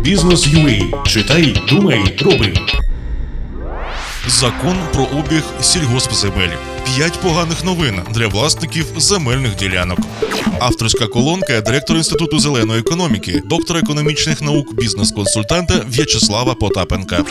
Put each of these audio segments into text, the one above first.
Бізнес UA. Читай, думай, роби. Закон про обіг сільгоспземель. П'ять поганих новин для власників земельних ділянок. Авторська колонка директора інституту зеленої економіки, доктора економічних наук, бізнес-консультанта В'ячеслава Потапенка.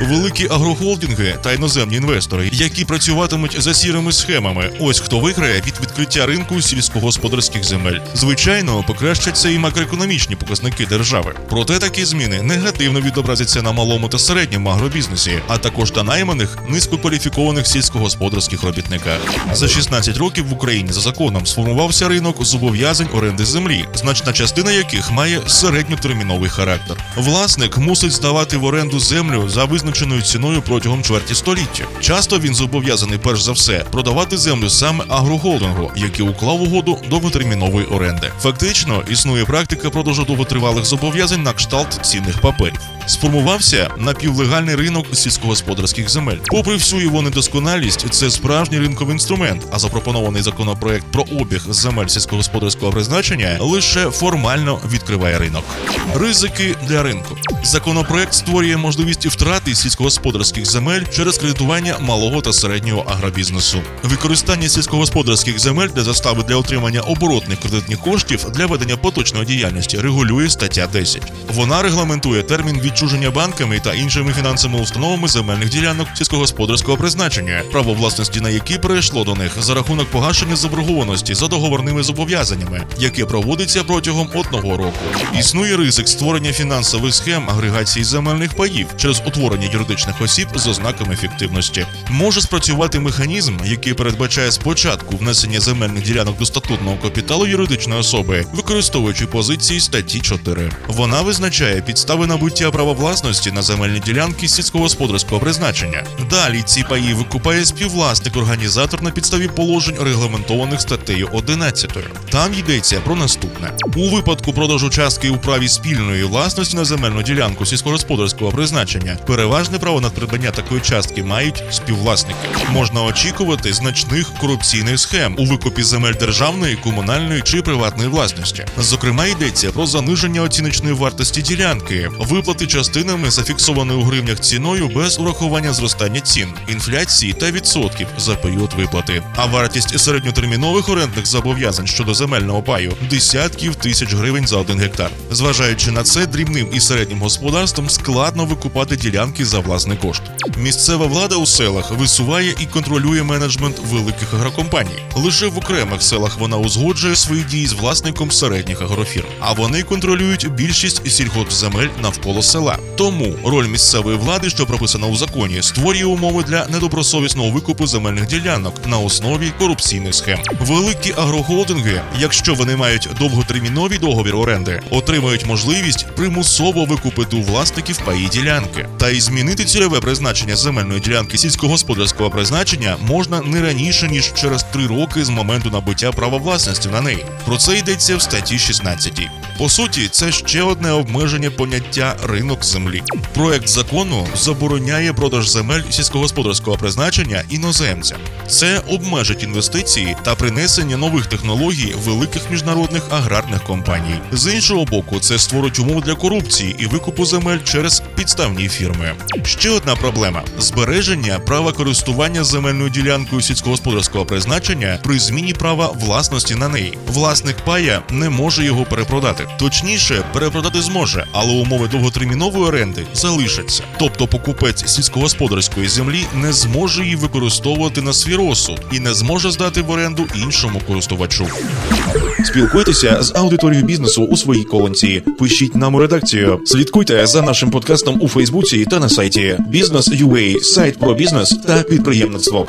Великі агрохолдинги та іноземні інвестори, які працюватимуть за сірими схемами. Ось хто виграє від відкриття ринку сільськогосподарських земель. Звичайно, покращаться і макроекономічні показники держави. Проте такі зміни негативно відобразяться на малому та середньому агробізнесі, а також на найманих низькокваліфікованих сільськогосподарських робітниках. За 16 років в Україні за законом сформувався ринок зобов'язань оренди землі, значна частина яких має середньотерміновий характер. Власник мусить здавати в оренду землю за визначеною ціною протягом чверті століття. Часто він зобов'язаний перш за все продавати землю саме агрохолдингу, який уклав угоду довготермінової оренди. Фактично існує практика продажу довготривалих зобов'язань на кшталт цінних паперів. Сформувався напівлегальний ринок сільськогосподарських земель. Попри всю його недосконалість, це справжній ринковий інструмент. А запропонований законопроект про обіг земель сільськогосподарського призначення лише формально відкриває ринок. Ризики для ринку. Законопроект створює можливість втрати сільськогосподарських земель через кредитування малого та середнього агробізнесу. Використання сільськогосподарських земель для застави для отримання оборотних кредитних коштів для ведення поточної діяльності регулює стаття 10. Вона регламентує термін відчуження банками та іншими фінансовими установами земельних ділянок сільськогосподарського призначення, право власності на які перейшло до них за рахунок погашення заборгованості за договорними зобов'язаннями, яке проводиться протягом одного року. Існує ризик створення фінансових схем агрегації земельних паїв через утворення юридичних осіб з ознаками ефективності. Може спрацювати механізм, який передбачає спочатку внесення земельних ділянок до статутного капіталу юридичної особи, використовуючи позиції статті 4. Вона визначає підстави набуття права власності на земельні ділянки сільськогосподарського призначення. Далі ці паї викупає співвласник-організатор на підставі положень, регламентованих статтею 11. Там йдеться про наступне: у випадку продажу частки у праві спільної власності на земельну ділянку сільськогосподарського призначення переважне право на придбання такої частки мають співвласники. Можна очікувати значних корупційних схем у викупі земель державної, комунальної чи приватної власності. Зокрема, йдеться про заниження оціночної вартості ділянки, виплати частинами зафіксованою у гривнях ціною без урахування зростання цін, інфляції та відсотків за період виплати. А вартість середньотермінових орендних зобов'язань щодо земельного паю десятків тисяч гривень за один гектар. Зважаючи на це, дрібним і середнім господарствам складно викупати ділянки за власний кошт. Місцева влада у селах висуває і контролює менеджмент великих агрокомпаній. Лише в окремих селах вона узгоджує свої дії з власником середніх агрофірм, а вони контролюють більшість сільгоспземель навколо села. Тому роль місцевої влади, що прописана у законі, створює умови для недобросовісного викупу земельних ділянок на основі корупційних схем. Великі агрохолдинги, якщо вони мають довготерміновий договір оренди, отримають можливість примусово викупити у власників паї ділянки та й змінити цільове призначення земельної ділянки сільськогосподарського призначення можна не раніше ніж через три роки з моменту набуття права власності на неї. Про це йдеться в статті 16. По суті, це ще одне обмеження поняття ринок землі. Проект закону забороняє продаж земель сільськогосподарського призначення іноземцям. Це обмежить інвестиції та принесення нових технологій великих міжнародних аграрних компаній. З іншого боку, це створить умови для корупції і викупу земель через підставні фірми. Ще одна проблема: збереження права користування земельною ділянкою сільськогосподарського призначення при зміні права власності на неї. Власник пая не може його перепродати. Точніше, перепродати зможе, але умови довготермінової оренди залишаться. Тобто покупець сільськогосподарської землі не зможе її використовувати на свій розсуд і не зможе здати в оренду іншому користувачу. Спілкуйтеся з аудиторією бізнесу у своїй колонці. Пишіть нам у редакцію. Слідкуйте за нашим подкастом у Фейсбуці та на сайті Бізнес.UA, сайт про бізнес та підприємництво.